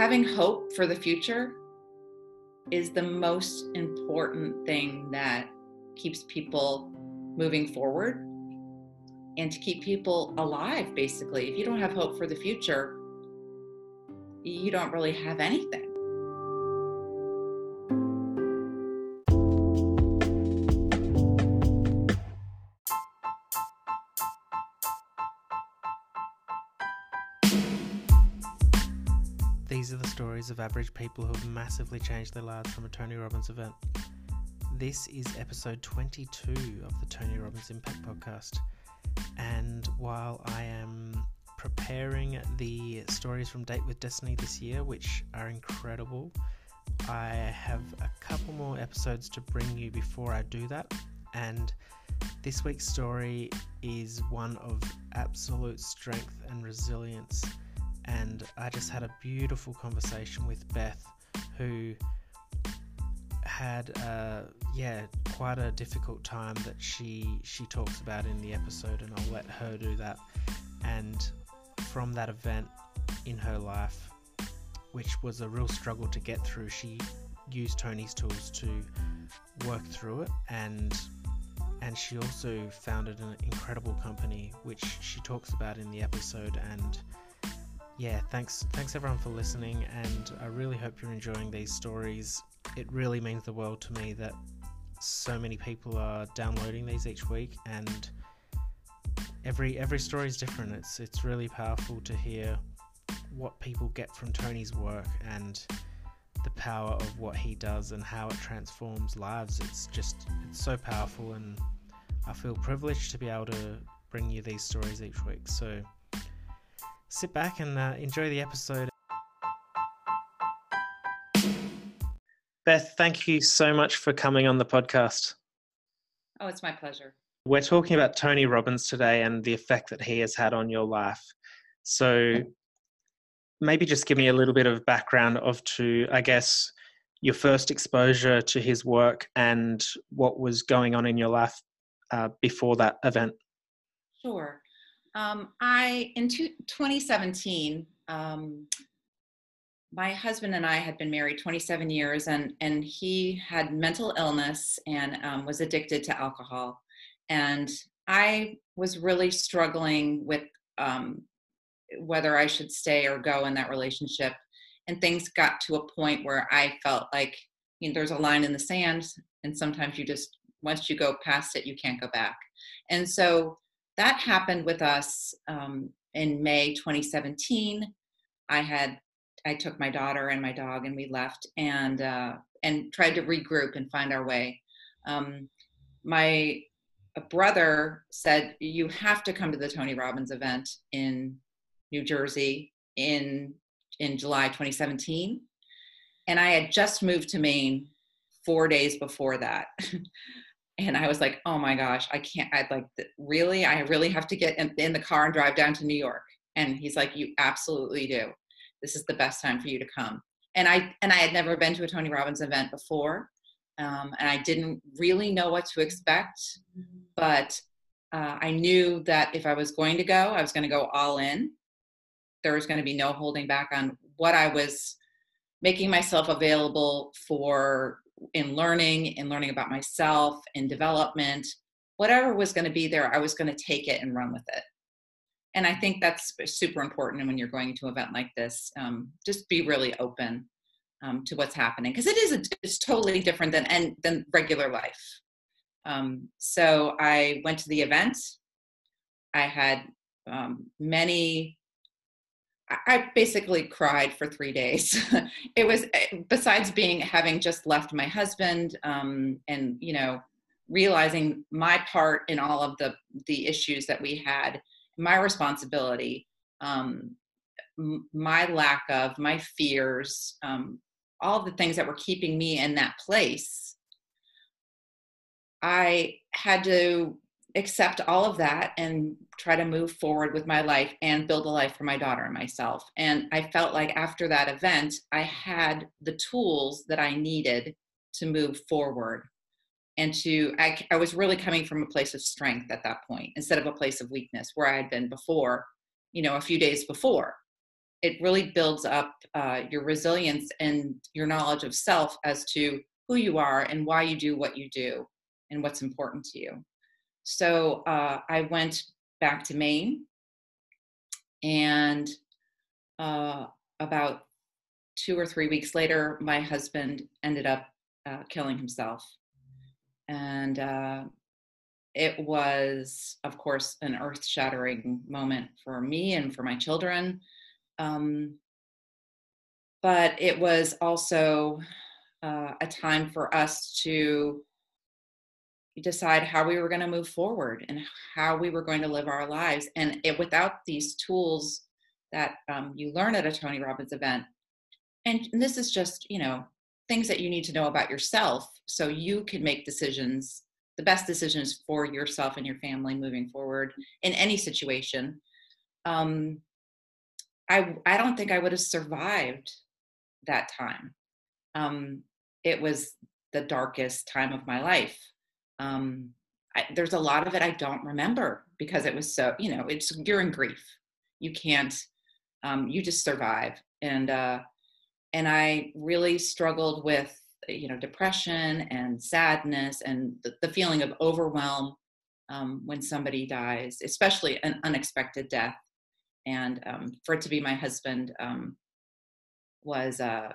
having hope for the future is the most important thing that keeps people moving forward and to keep people alive basically. If you don't have hope for the future you don't really have anything stories of average people who have massively changed their lives from a Tony Robbins event. This is episode 22 of the Tony Robbins Impact Podcast. And while I am preparing the stories from Date with Destiny this year, which are incredible, I have a couple more episodes to bring you before I do that. And this week's story is one of absolute strength and resilience and I just had a beautiful conversation with Beth, who had uh, yeah quite a difficult time that she she talks about in the episode, and I'll let her do that. And from that event in her life, which was a real struggle to get through, she used Tony's tools to work through it and and she also founded an incredible company which she talks about in the episode and yeah, thanks thanks everyone for listening and I really hope you're enjoying these stories. It really means the world to me that so many people are downloading these each week and every every story is different. It's it's really powerful to hear what people get from Tony's work and the power of what he does and how it transforms lives. It's just it's so powerful and I feel privileged to be able to bring you these stories each week. So sit back and uh, enjoy the episode. Beth, thank you so much for coming on the podcast. Oh, it's my pleasure. We're talking about Tony Robbins today and the effect that he has had on your life. So, maybe just give me a little bit of background of to, I guess, your first exposure to his work and what was going on in your life uh, before that event. Sure. Um, I in two, 2017, um, my husband and I had been married 27 years, and and he had mental illness and um, was addicted to alcohol, and I was really struggling with um, whether I should stay or go in that relationship, and things got to a point where I felt like you know, there's a line in the sand, and sometimes you just once you go past it, you can't go back, and so that happened with us um, in May 2017. I had I took my daughter and my dog and we left and uh, and tried to regroup and find our way. Um, my brother said you have to come to the Tony Robbins event in New Jersey in in July 2017, and I had just moved to Maine four days before that. and I was like, oh my gosh, I can't, I'd like, really? I really have to get in, in, the car and drive down to New York. And he's like, you absolutely do. This is the best time for you to come. And I, and I had never been to a Tony Robbins event before. Um, and I didn't really know what to expect, but uh, I knew that if I was going to go, I was going to go all in. There was going to be no holding back on what I was making myself available for in learning, in learning about myself, in development, whatever was going to be there, I was going to take it and run with it. And I think that's super important when you're going to an event like this. Um, just be really open um, to what's happening because it is a, it's totally different than and than regular life. Um, so I went to the event. I had um, many I basically cried for three days. it was eh, besides being having just left my husband um, and you know realizing my part in all of the the issues that we had, my responsibility, um, m- my lack of, my fears, um, all the things that were keeping me in that place. I had to accept all of that and try to move forward with my life and build a life for my daughter and myself. And I felt like after that event, I had the tools that I needed to move forward and to I, I, was really coming from a place of strength at that point instead of a place of weakness where i had been before you know a few days before it really builds up uh, your resilience and your knowledge of self as to who you are and why you do what you do and what's important to you. So uh, I went back to Maine, and uh, about two or three weeks later, my husband ended up uh, killing himself. And uh, it was, of course, an earth shattering moment for me and for my children. Um, but it was also uh, a time for us to decide how we were going to move forward and how we were going to live our lives. And it, without these tools that um, you learn at a Tony Robbins event, and this is just, you know, things that you need to know about yourself so you can make decisions, the best decisions for yourself and your family moving forward in any situation. Um, I, I don't think I would have survived that time. Um, it was the darkest time of my life um, I, there's a lot of it I don't remember because it was so, you know, it's you're in grief. You can't, um, you just survive. And uh, and I really struggled with, you know, depression and sadness and the, the feeling of overwhelm um, when somebody dies, especially an unexpected death. And um, for it to be my husband um, was a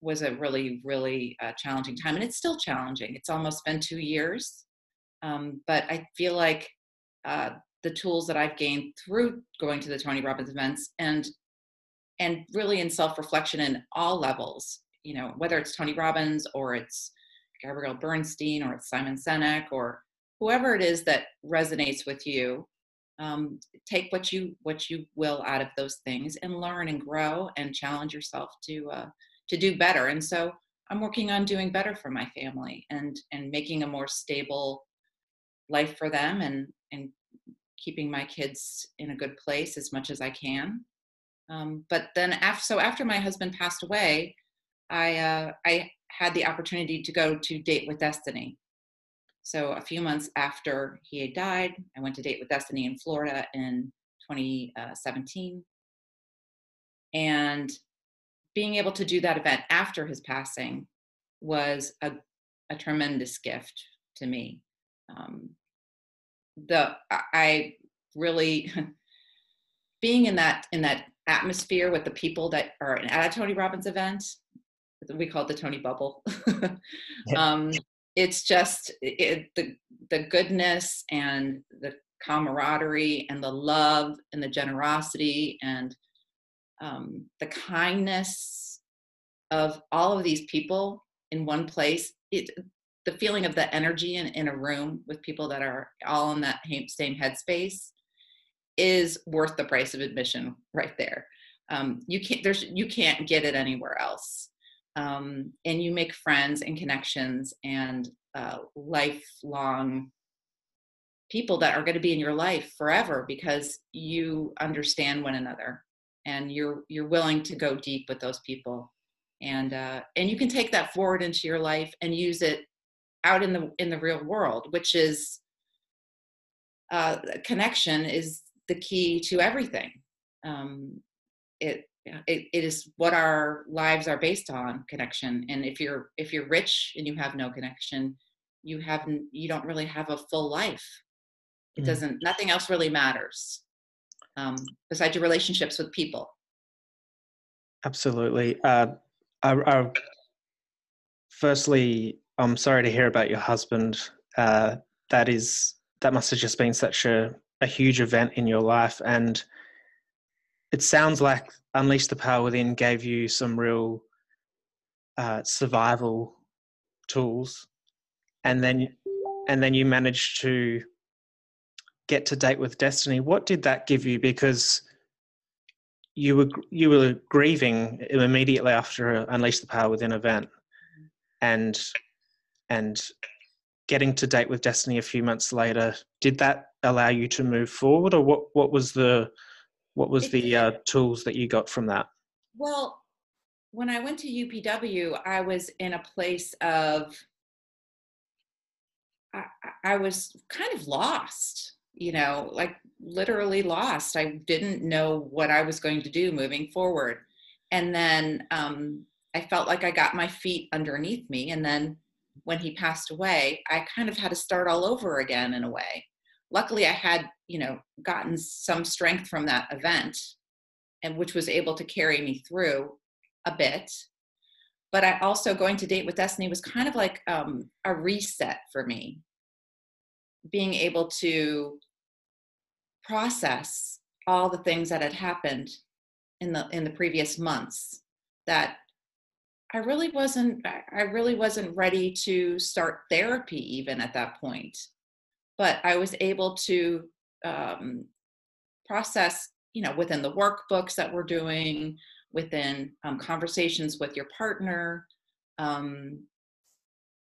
was a really really uh, challenging time, and it's still challenging. It's almost been two years, um, but I feel like uh, the tools that I've gained through going to the Tony Robbins events and and really in self reflection in all levels, you know, whether it's Tony Robbins or it's Gabrielle Bernstein or it's Simon Sinek or whoever it is that resonates with you um, take what you what you will out of those things and learn and grow and challenge yourself to uh, to do better. And so i'm working on doing better for my family and and making a more stable life for them and and keeping my kids in a good place as much as i can. Um, but then after so after my husband passed away i uh, i had the opportunity to go to date with destiny so a few months after he had died, I went to Date with Destiny in Florida in 2017. And being able to do that event after his passing was a, a tremendous gift to me. Um, the I really being in that in that atmosphere with the people that are at a Tony Robbins event, we call it the Tony bubble. um, it's just it, the the goodness and the camaraderie and the love and the generosity and um, the kindness of all of these people in one place it the feeling of the energy in, in a room with people that are all in that same headspace is worth the price of admission right there. Um, you can't there's you can't get it anywhere else um, and you make friends and connections and uh, lifelong people that are going to be in your life forever because you understand one another and you're you're willing to go deep with those people. And uh, and you can take that forward into your life and use it out in the in the real world which is uh, connection is the key to everything. Um, it it, it is what our lives are based on connection and if you're if you're rich and you have no connection you haven't you don't really have a full life. It mm. doesn't nothing else really matters um, besides your relationships with people. Absolutely. Uh, I, I, firstly i'm sorry to hear about your husband. Uh, that is that must have just been such a, a huge event in your life and it sounds like Unleash the Power Within gave you some real uh, survival tools, and then and then you managed to get to date with destiny. What did that give you? Because you were you were grieving immediately after Unleash the Power Within event, and and getting to date with destiny a few months later. Did that allow you to move forward, or what? What was the what was the uh, tools that you got from that? Well, when I went to UPW, I was in a place of I, I was kind of lost. you know, like literally lost. I didn't know what I was going to do moving forward. And then um, I felt like I got my feet underneath me. And then when he passed away, I kind of had to start all over again in a way. Luckily, I had, you know, gotten some strength from that event, and which was able to carry me through a bit. But I also going to date with Destiny was kind of like um, a reset for me. Being able to process all the things that had happened in the in the previous months that I really wasn't I really wasn't ready to start therapy even at that point. But I was able to um, process, you know, within the workbooks that we're doing, within um, conversations with your partner. Um,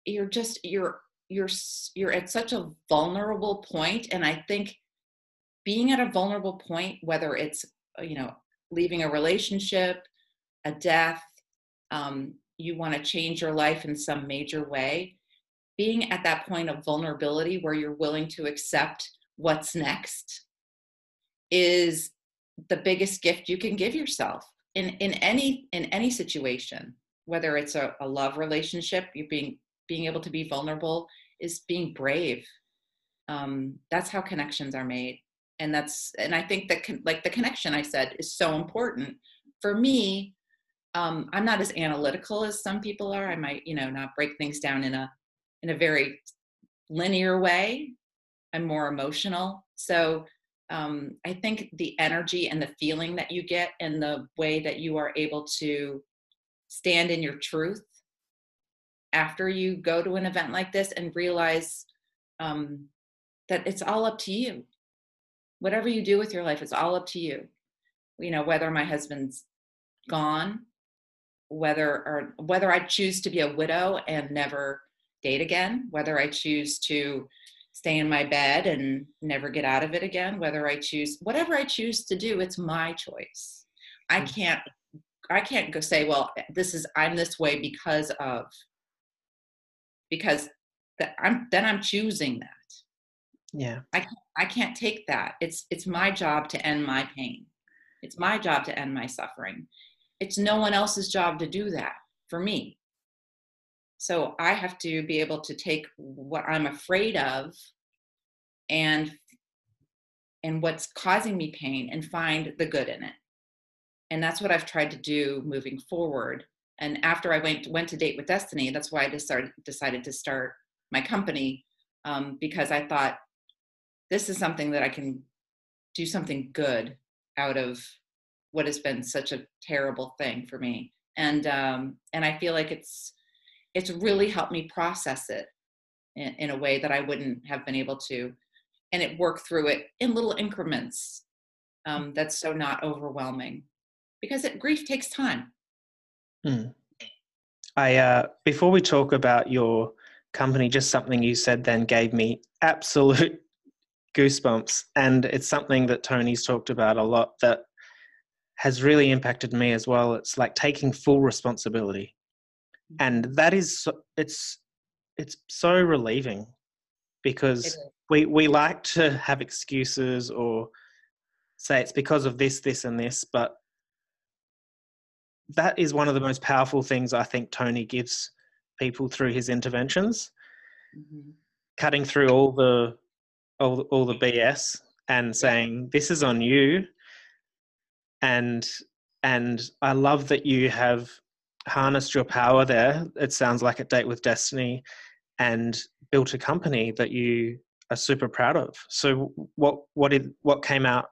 you're just you're you're you're at such a vulnerable point, and I think being at a vulnerable point, whether it's uh, you know leaving a relationship, a death, um, you want to change your life in some major way, being at that point of vulnerability where you're willing to accept what's next is the biggest gift you can give yourself in in any in any situation whether it's a, a love relationship you being being able to be vulnerable is being brave. Um, that's how connections are made. And that's and i think that con- like the connection i said is so important. For me um, i'm not as analytical as some people are. I might you know not break things down in a in a very linear way i'm more emotional. So um, i think the energy and the feeling that you get and the way that you are able to stand in your truth after you go to an event like this and realize um, that it's all up to you. Whatever you do with your life it's all up to you. You know whether my husband's gone whether or whether i choose to be a widow and never date again whether i choose to stay in my bed and never get out of it again whether i choose whatever i choose to do it's my choice. I mm. can't i can't go say well this is i'm this way because of because that i'm then i'm choosing that. Yeah. I i can't take that. It's it's my job to end my pain. It's my job to end my suffering. It's no one else's job to do that for me so i have to be able to take what i'm afraid of and and what's causing me pain and find the good in it and that's what i've tried to do moving forward and after i went went to date with destiny that's why i decided decided to start my company um, because i thought this is something that I can do something good out of what has been such a terrible thing for me. And um, and I feel like it's it's really helped me process it in, in a way that I wouldn't have been able to, and it worked through it in little increments. Um, that's so not overwhelming, because it, grief takes time. Hmm. I uh, before we talk about your company, just something you said then gave me absolute goosebumps. And it's something that Tony's talked about a lot that has really impacted me as well. It's like taking full responsibility. And that is, it's, it's so relieving because we, we like to have excuses or say it's because of this, this, and this, but that is one of the most powerful things I think Tony gives people through his interventions. Mm-hmm. Cutting through all the all, all the BS and saying this is on you and and I love that you have harnessed your power there it sounds like at date with destiny and built a company that you are super proud of so what what did what came out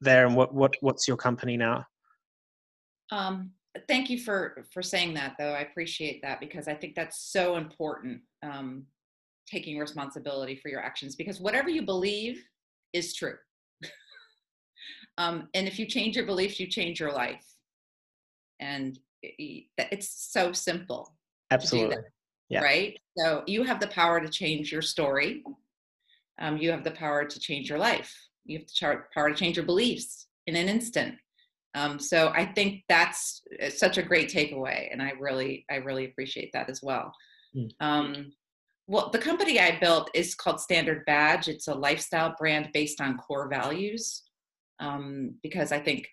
there and what what what's your company now um thank you for for saying that though i appreciate that because i think that's so important um taking responsibility for your actions because whatever you believe is true. um, and if you change your beliefs, you change your life. And it's so simple. Absolutely. That, yeah. Right. So you have the power to change your story. Um, you have the power to change your life. You have the power to change your beliefs in an instant. Um, so I think that's such a great takeaway, and I really, I really appreciate that as well. Mm. Um, well, the company I built is called Standard Badge. It's a lifestyle brand based on core values, um, because I think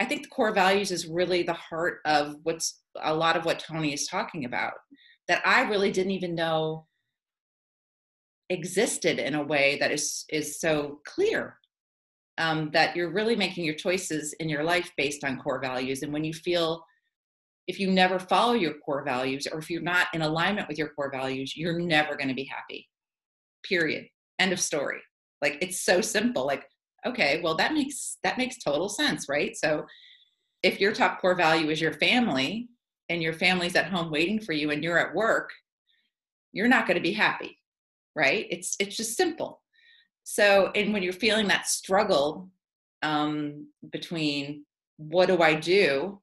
I think the core values is really the heart of what's a lot of what Tony is talking about. That I really didn't even know existed in a way that is is so clear. Um, that you're really making your choices in your life based on core values, and when you feel if you never follow your core values or if you're not in alignment with your core values, you're never going to be happy. Period. End of story. Like it's so simple. Like, okay, well that makes that makes total sense, right? So if your top core value is your family and your family's at home waiting for you and you're at work, you're not going to be happy, right? It's it's just simple. So, and when you're feeling that struggle um, between what do I do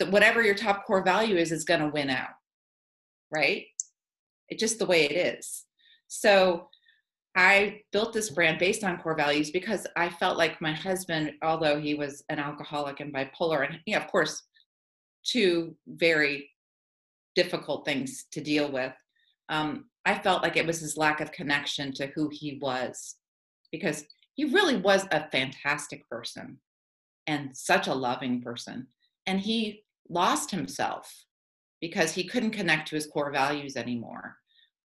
that whatever your top core value is is going to win out right it's just the way it is so i built this brand based on core values because i felt like my husband although he was an alcoholic and bipolar and yeah, of course two very difficult things to deal with um, i felt like it was his lack of connection to who he was because he really was a fantastic person and such a loving person and he lost himself because he couldn't connect to his core values anymore.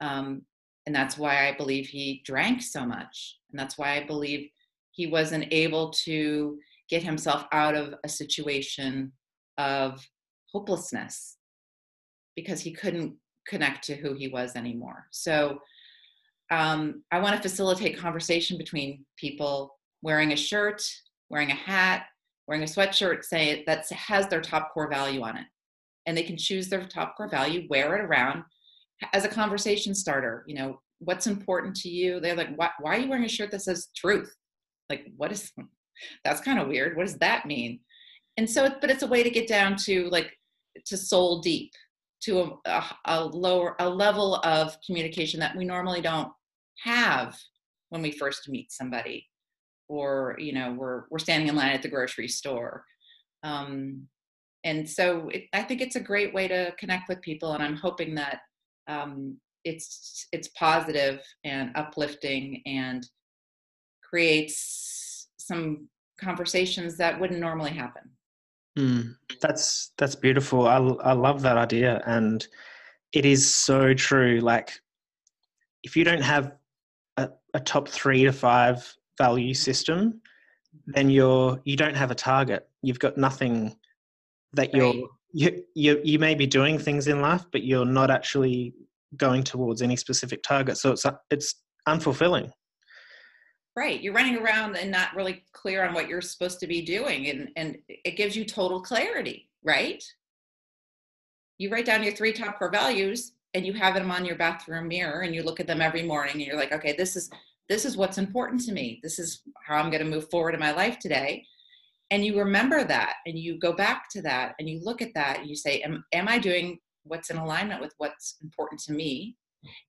Um, and that's why I believe he drank so much. And that's why I believe he wasn't able to get himself out of a situation of hopelessness because he couldn't connect to who he was anymore. So um, I want to facilitate conversation between people wearing a shirt, wearing a hat, wearing a sweatshirt say that has their top core value on it and they can choose their top core value wear it around as a conversation starter you know what's important to you? They're like why, why are you wearing a shirt that says truth? Like what is that's kind of weird. What does that mean? And so but it's a way to get down to like to soul deep to a, a, a lower a level of communication that we normally don't have when we first meet somebody or you know we're we're standing in line at the grocery store. Um, and so it, i think it's a great way to connect with people and i'm hoping that um, it's it's positive and uplifting and creates some conversations that wouldn't normally happen mm, that's that's beautiful I, I love that idea and it is so true like if you don't have a, a top three to five value system, then you're you don't have a target. You've got nothing that you're right. You, you you may be doing things in life, but you're not actually going towards any specific target. So it's it's unfulfilling. Right. You're running around and not really clear on what you're supposed to be doing. And, and it gives you total clarity, right? You write down your three top core values and you have them on your bathroom mirror and you look at them every morning and you're like, okay, this is this is what's important to me. This is how I'm going to move forward in my life today. And you remember that and you go back to that and you look at that and you say, Am, am I doing what's in alignment with what's important to me?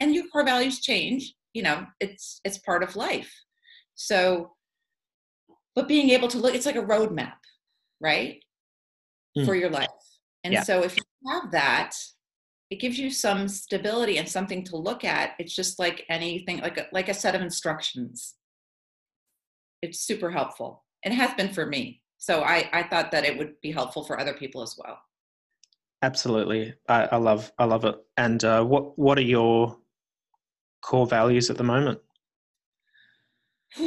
And your core values change. You know, it's it's part of life. So, but being able to look, it's like a roadmap, right? Mm. For your life. And yeah. so if you have that, it gives you some stability and something to look at it's just like anything like a, like a set of instructions it's super helpful and it has been for me so i i thought that it would be helpful for other people as well absolutely i, I love i love it and uh, what what are your core values at the moment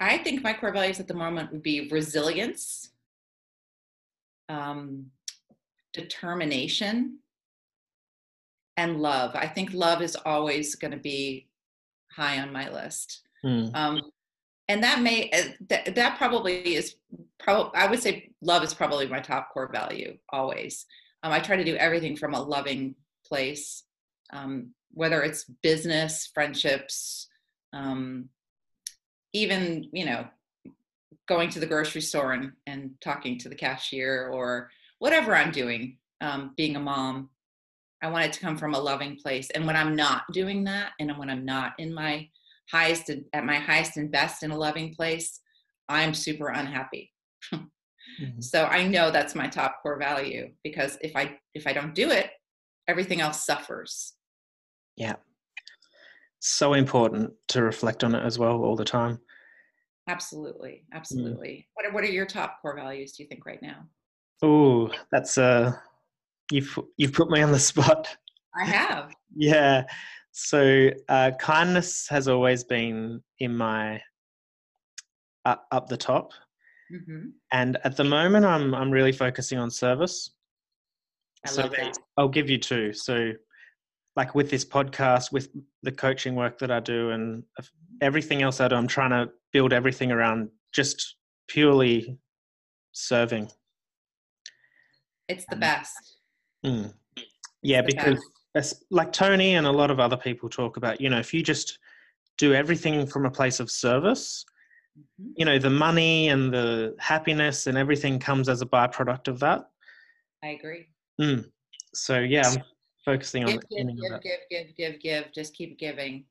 i think my core values at the moment would be resilience um, determination and love. I think love is always going to be high on my list. Mm. Um, and that may uh, that, that probably is probably I would say love is probably my top core value always. Um, I try to do everything from a loving place, um, whether it's business, friendships, um, even you know going to the grocery store and, and talking to the cashier or whatever I'm doing, um, being a mom. I want it to come from a loving place. And when I'm not doing that, and when I'm not in my highest at my highest and best in a loving place, I'm super unhappy. mm-hmm. So I know that's my top core value because if I if I don't do it, everything else suffers. Yeah. So important to reflect on it as well all the time. Absolutely. Absolutely. Mm. What, are, what are your top core values, do you think, right now? Oh, that's uh you've you've put me on the spot. I have. yeah. So uh, kindness has always been in my uh, up the top, mm-hmm. and at the moment I'm I'm really focusing on service. I so love that. I'll give you two. So, like with this podcast, with the coaching work that I do, and everything else I do, I'm trying to build everything around just purely serving. It's the best. Mm. Yeah, because best. Like Tony and a lot of other people talk about, you know, if you just do everything from a place of service, mm-hmm. you know, the money and the happiness and everything comes as a byproduct of that. I agree. Mm. So yeah, I'm focusing give, on give, give, give, give, give, give. Just keep giving,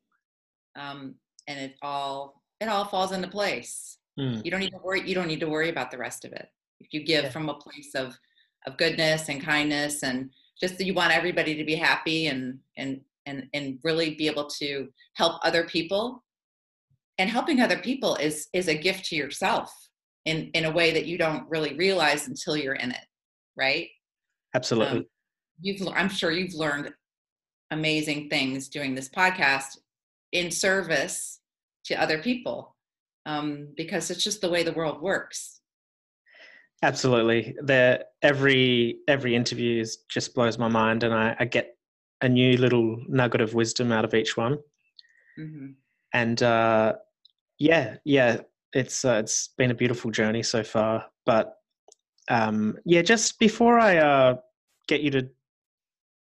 um, and it all it all falls into place. Mm. You don't need to worry. You don't need to worry about the rest of it. If you give yeah. from a place of of goodness and kindness and just that you want everybody to be happy and and and and really be able to help other people. And helping other people is is a gift to yourself in in a way that you don't really realize until you're in it right? Absolutely. Um, you've i'm sure you've learned amazing things doing this podcast in service to other people um, because it's just the way the world works Absolutely. The every every interview is just blows my mind, and I, I get a new little nugget of wisdom out of each one. Mm-hmm. And uh, yeah, yeah, it's uh, it's been a beautiful journey so far. But um, yeah, just before I uh, get you to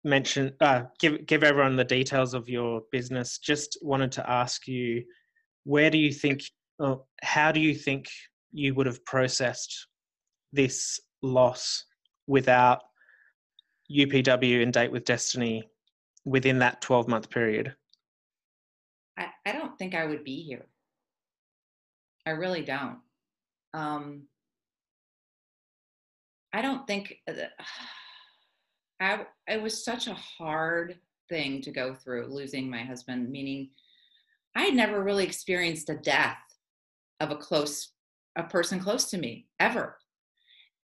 mention, uh, give give everyone the details of your business, just wanted to ask you, where do you think, or how do you think you would have processed this loss without UPW and Date with Destiny within that 12 month period? I, I don't think I would be here. I really don't. Um, I don't think uh, I, it was such a hard thing to go through losing my husband, meaning I had never really experienced a death of a close, a person close to me ever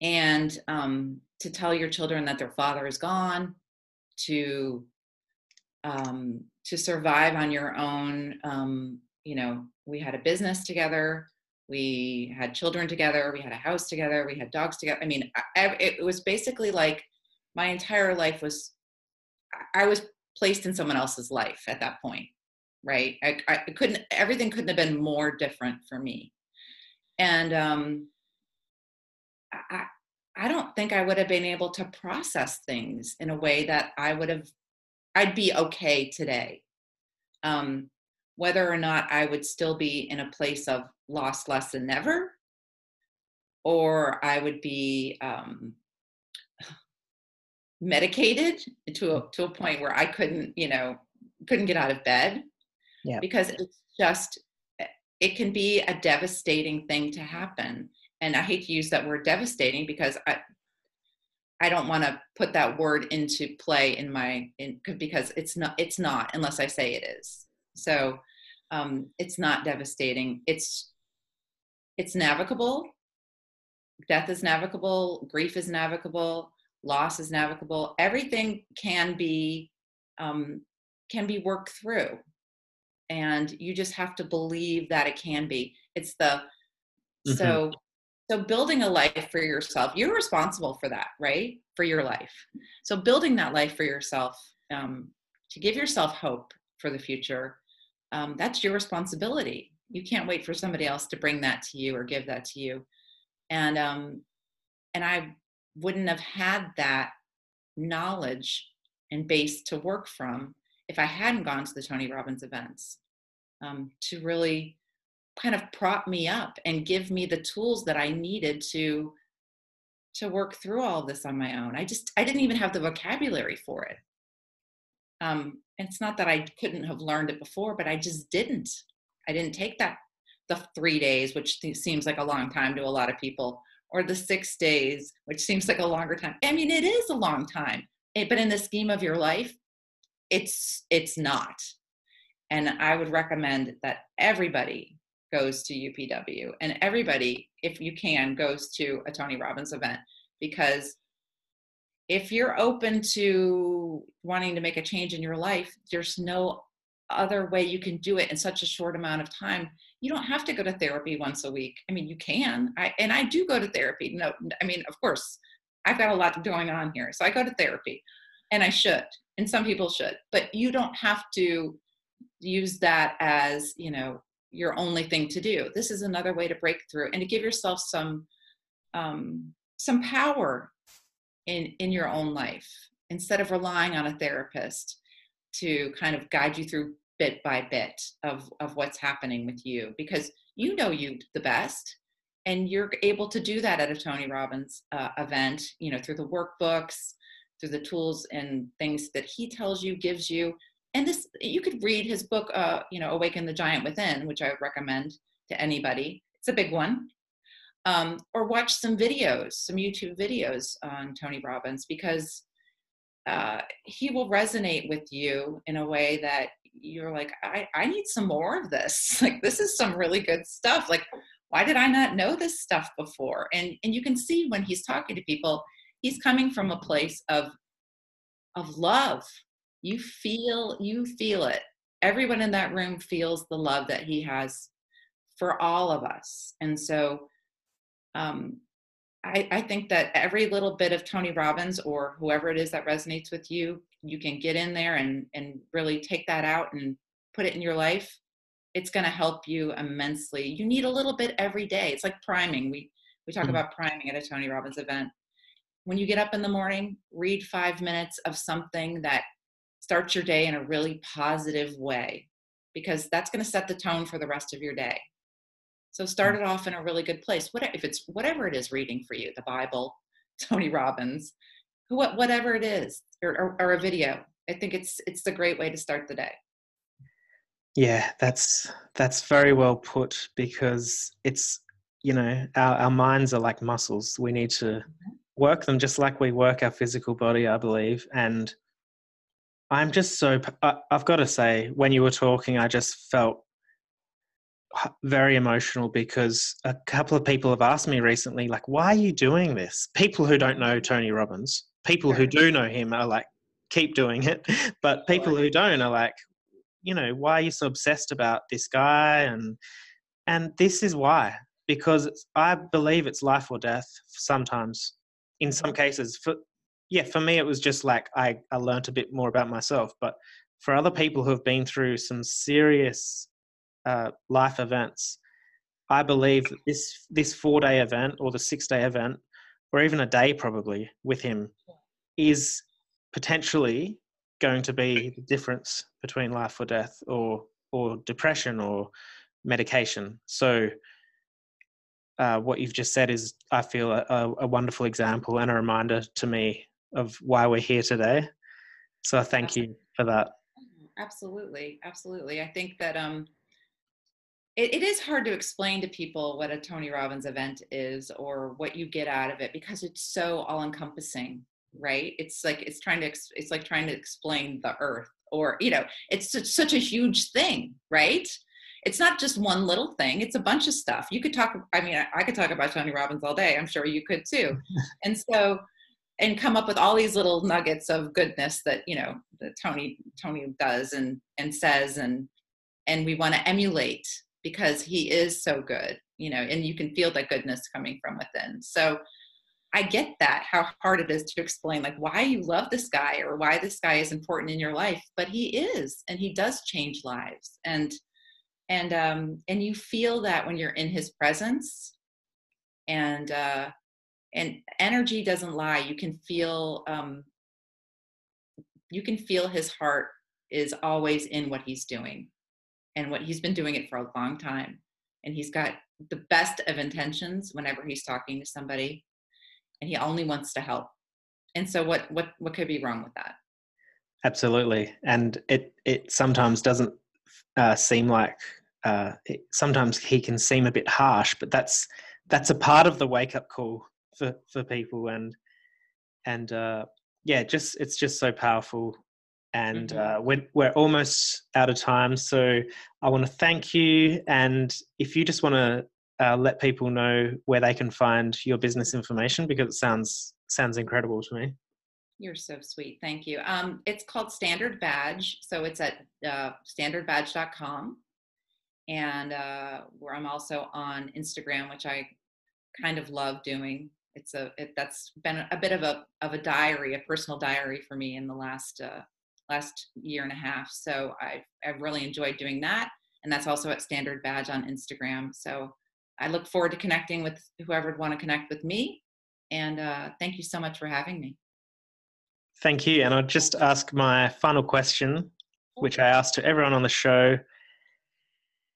and um, to tell your children that their father is gone to um, to survive on your own um, you know we had a business together we had children together we had a house together we had dogs together i mean I, it was basically like my entire life was i was placed in someone else's life at that point right? I, I couldn't everything couldn't have been more different for me. And um I, I don't think I would have been able to process things in a way that I would have, I'd be okay today. Um, whether or not I would still be in a place of lost less than never, or I would be um, medicated to a, to a point where I couldn't, you know, couldn't get out of bed. Yeah. Because it's just, it can be a devastating thing to happen and I hate to use that word devastating because I I don't want to put that word into play in my in because it's not it's not unless I say it is. So um, it's not devastating. It's it's navigable. Death is navigable. Grief is navigable. Loss is navigable. Everything can be um, can be worked through, and you just have to believe that it can be. It's the mm-hmm. so so building a life for yourself, you're responsible for that, right? For your life. So building that life for yourself, um, to give yourself hope for the future, um, that's your responsibility. You can't wait for somebody else to bring that to you or give that to you. And um, and I wouldn't have had that knowledge and base to work from if I hadn't gone to the Tony Robbins events um, to really kind of prop me up and give me the tools that I needed to to work through all of this on my own. I just I didn't even have the vocabulary for it. Um, it's not that I couldn't have learned it before, but I just didn't. I didn't take that the three days, which seems like a long time to a lot of people, or the six days, which seems like a longer time. I mean, it is a long time, eh, but in the scheme of your life, it's it's not and i would recommend that everybody goes to upw and everybody if you can goes to a tony robbins event because if you're open to wanting to make a change in your life there's no other way you can do it in such a short amount of time. You don't have to go to therapy once a week. I mean you can. I and i do go to therapy. No i mean of course i've got a lot going on here so i go to therapy and i should and some people should but you don't have to use that as you know your only thing to do. This is another way to break through and to give yourself some um, some power in in your own life instead of relying on a therapist to kind of guide you through bit by bit of of what's happening with you because you know you the best and you're able to do that at a tony robbins uh, event you know through the workbooks through the tools and things that he tells you gives you and this you could read his book uh, you know awaken the giant within which i would recommend to anybody. It's a big one. Um, or watch some videos some youtube videos on tony robbins because uh, he will resonate with you in a way that you're like I, I need some more of this. Like this is some really good stuff. Like why did i not know this stuff before? And and you can see when he's talking to people he's coming from a place of of love you feel you feel it. Everyone in that room feels the love that he has for all of us. And so um, I, I think that every little bit of tony robbins or whoever it is that resonates with you you can get in there and and really take that out and put it in your life. It's going to help you immensely. You need a little bit every day. It's like priming. We we talk mm-hmm. about priming at a tony robbins event. When you get up in the morning, read five minutes of something that starts your day in a really positive way, because that's going to set the tone for the rest of your day. So start it off in a really good place. What if it's whatever it is reading for you, the Bible, Tony Robbins, whatever it is, or, or, or a video. I think it's it's a great way to start the day. Yeah, that's that's very well put because it's you know our, our minds are like muscles. We need to mm-hmm work them just like we work our physical body, I believe. And I'm just so, I've got to say, when you were talking, I just felt very emotional because a couple of people have asked me recently, like, why are you doing this? People who don't know Tony Robbins, people who do know him are like, keep doing it. But people who don't are like, you know, why are you so obsessed about this guy? And, and this is why, because I believe it's life or death sometimes in some cases for yeah for me it was just like i i learned a bit more about myself but for other people who have been through some serious uh, life events i believe this this four day event or the six day event or even a day probably with him is potentially going to be the difference between life or death or or depression or medication. So uh, what you've just said is, I feel, a, a, wonderful example and a reminder to me of why we're here today. So I thank you for that. Absolutely, absolutely. I think that um, it, it is hard to explain to people what a Tony Robbins event is or what you get out of it because it's so all-encompassing, right? It's like it's trying to it's like trying to explain the Earth, or you know, it's such, such a huge thing, right? it's not just one little thing it's a bunch of stuff you could talk i mean i could talk about tony robbins all day i'm sure you could too and so and come up with all these little nuggets of goodness that you know that tony tony does and and says and and we want to emulate because he is so good you know and you can feel that goodness coming from within. So i get that how hard it is to explain like why you love this guy or why this guy is important in your life but he is and he does change lives. And and um, and you feel that when you're in his presence. And uh, and energy doesn't lie you can feel um, you can feel his heart is always in what he's doing and what he's been doing it for a long time and he's got the best of intentions whenever he's talking to somebody and he only wants to help. And so what what what could be wrong with that? Absolutely and it it sometimes doesn't uh, seem like uh, it, sometimes he can seem a bit harsh, but that's that's a part of the wake up call for for people, and and uh, yeah, just it's just so powerful and Mhm. uh, we're, we're almost out of time. So I want to thank you. And if you just want to uh, let people know where they can find your business information, because it sounds sounds incredible to me. You're so sweet. Thank you. Um, it's called Standard Badge. So it's at uh, standardbadge.com. And uh, where I'm also on Instagram, which I kind of love doing. It's a it, that's been a bit of a of a diary, a personal diary for me in the last uh, last year and a half. So I've I've really enjoyed doing that, and that's also at Standard Badge on Instagram. So I look forward to connecting with whoever would want to connect with me. And uh, thank you so much for having me. Thank you. And I'll just ask my final question, which I asked to everyone on the show.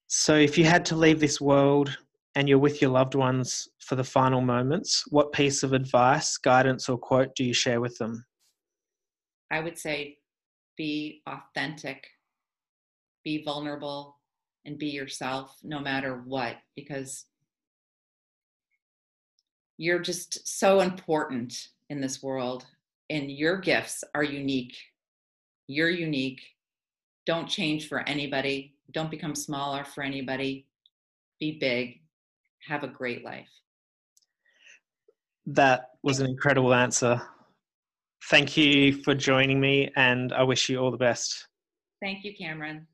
So, if you had to leave this world and you're with your loved ones for the final moments, what piece of advice, guidance, or quote do you share with them? I would say be authentic, be vulnerable, and be yourself no matter what, because you're just so important in this world, and your gifts are unique. You're unique. Don't change for anybody. Don't become smaller for anybody. Be big. Have a great life. That was an incredible answer. Thank you for joining me, and I wish you all the best. Thank you, Cameron.